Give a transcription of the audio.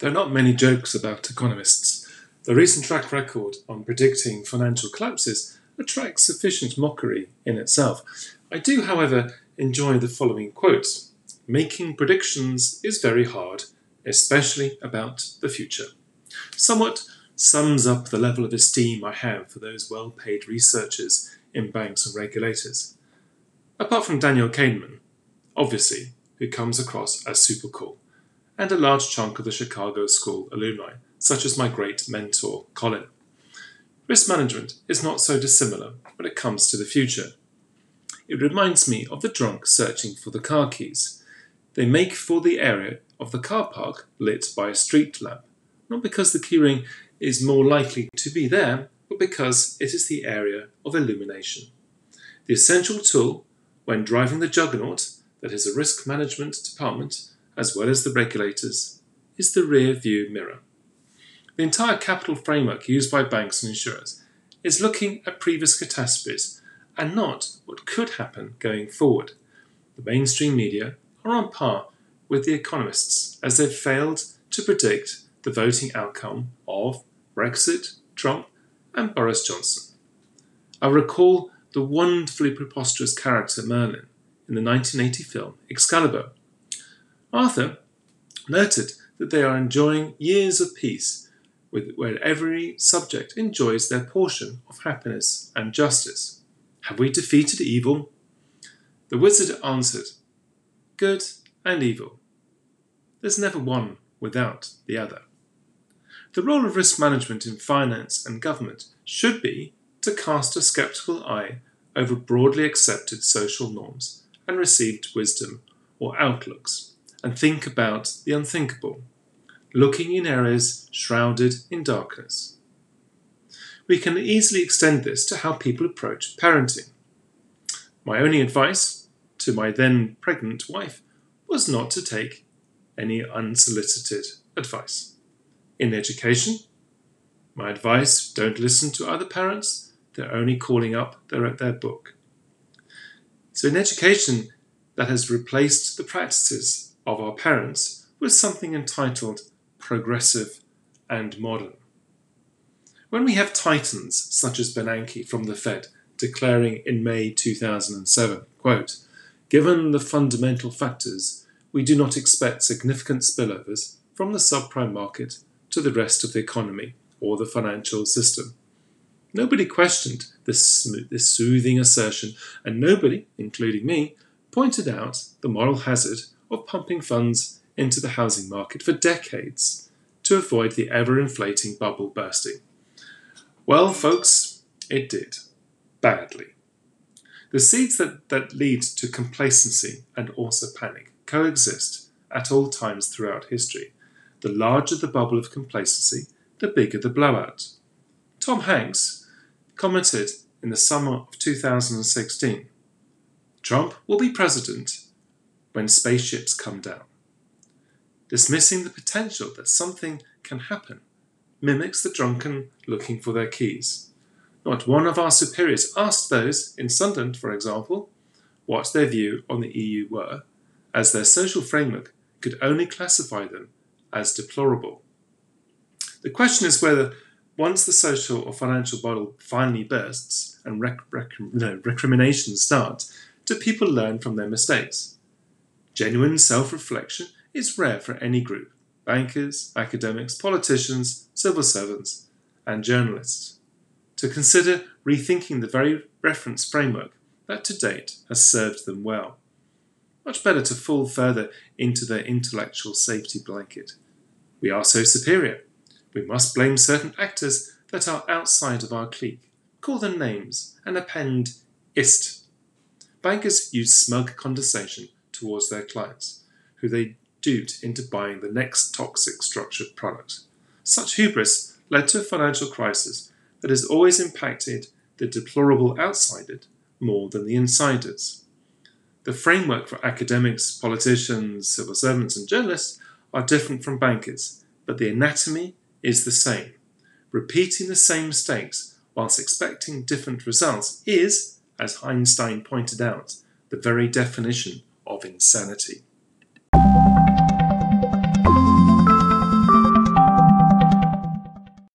There are not many jokes about economists. The recent track record on predicting financial collapses attracts sufficient mockery in itself. I do, however, enjoy the following quote Making predictions is very hard, especially about the future. Somewhat sums up the level of esteem I have for those well paid researchers in banks and regulators. Apart from Daniel Kahneman, obviously, who comes across as super cool, and a large chunk of the Chicago School alumni, such as my great mentor, Colin. Risk management is not so dissimilar when it comes to the future. It reminds me of the drunk searching for the car keys. They make for the area of the car park lit by a street lamp, not because the keyring is more likely to be there, but because it is the area of illumination. The essential tool when driving the juggernaut that is a risk management department, as well as the regulators, is the rear view mirror. The entire capital framework used by banks and insurers is looking at previous catastrophes and not what could happen going forward. The mainstream media are on par with the economists as they've failed to predict the voting outcome of Brexit, Trump, and Boris Johnson. I recall the wonderfully preposterous character Merlin in the 1980 film Excalibur. Arthur noted that they are enjoying years of peace, where every subject enjoys their portion of happiness and justice. Have we defeated evil? The wizard answered, Good and evil. There's never one without the other. The role of risk management in finance and government should be to cast a sceptical eye over broadly accepted social norms and received wisdom or outlooks, and think about the unthinkable, looking in areas shrouded in darkness. We can easily extend this to how people approach parenting. My only advice to my then pregnant wife was not to take any unsolicited advice. In education, my advice don't listen to other parents, they're only calling up their, their book. So, in education, that has replaced the practices of our parents was something entitled progressive and modern. When we have titans such as Bernanke from the Fed declaring in May 2007, quote, given the fundamental factors, we do not expect significant spillovers from the subprime market to the rest of the economy or the financial system. Nobody questioned this, this soothing assertion, and nobody, including me, pointed out the moral hazard of pumping funds into the housing market for decades to avoid the ever inflating bubble bursting. Well, folks, it did. Badly. The seeds that, that lead to complacency and also panic coexist at all times throughout history. The larger the bubble of complacency, the bigger the blowout. Tom Hanks, commented in the summer of 2016 Trump will be president when spaceships come down. Dismissing the potential that something can happen mimics the drunken looking for their keys. Not one of our superiors asked those in Sunderland, for example, what their view on the EU were, as their social framework could only classify them as deplorable. The question is whether once the social or financial bubble finally bursts and rec- rec- no, recriminations start, do people learn from their mistakes? Genuine self reflection is rare for any group bankers, academics, politicians, civil servants, and journalists. To consider rethinking the very reference framework that to date has served them well. Much better to fall further into their intellectual safety blanket. We are so superior we must blame certain actors that are outside of our clique, call them names, and append ist. Bankers use smug condescension towards their clients, who they duped into buying the next toxic structured product. Such hubris led to a financial crisis that has always impacted the deplorable outsiders more than the insiders. The framework for academics, politicians, civil servants, and journalists are different from bankers, but the anatomy is the same. Repeating the same mistakes whilst expecting different results is, as Einstein pointed out, the very definition of insanity.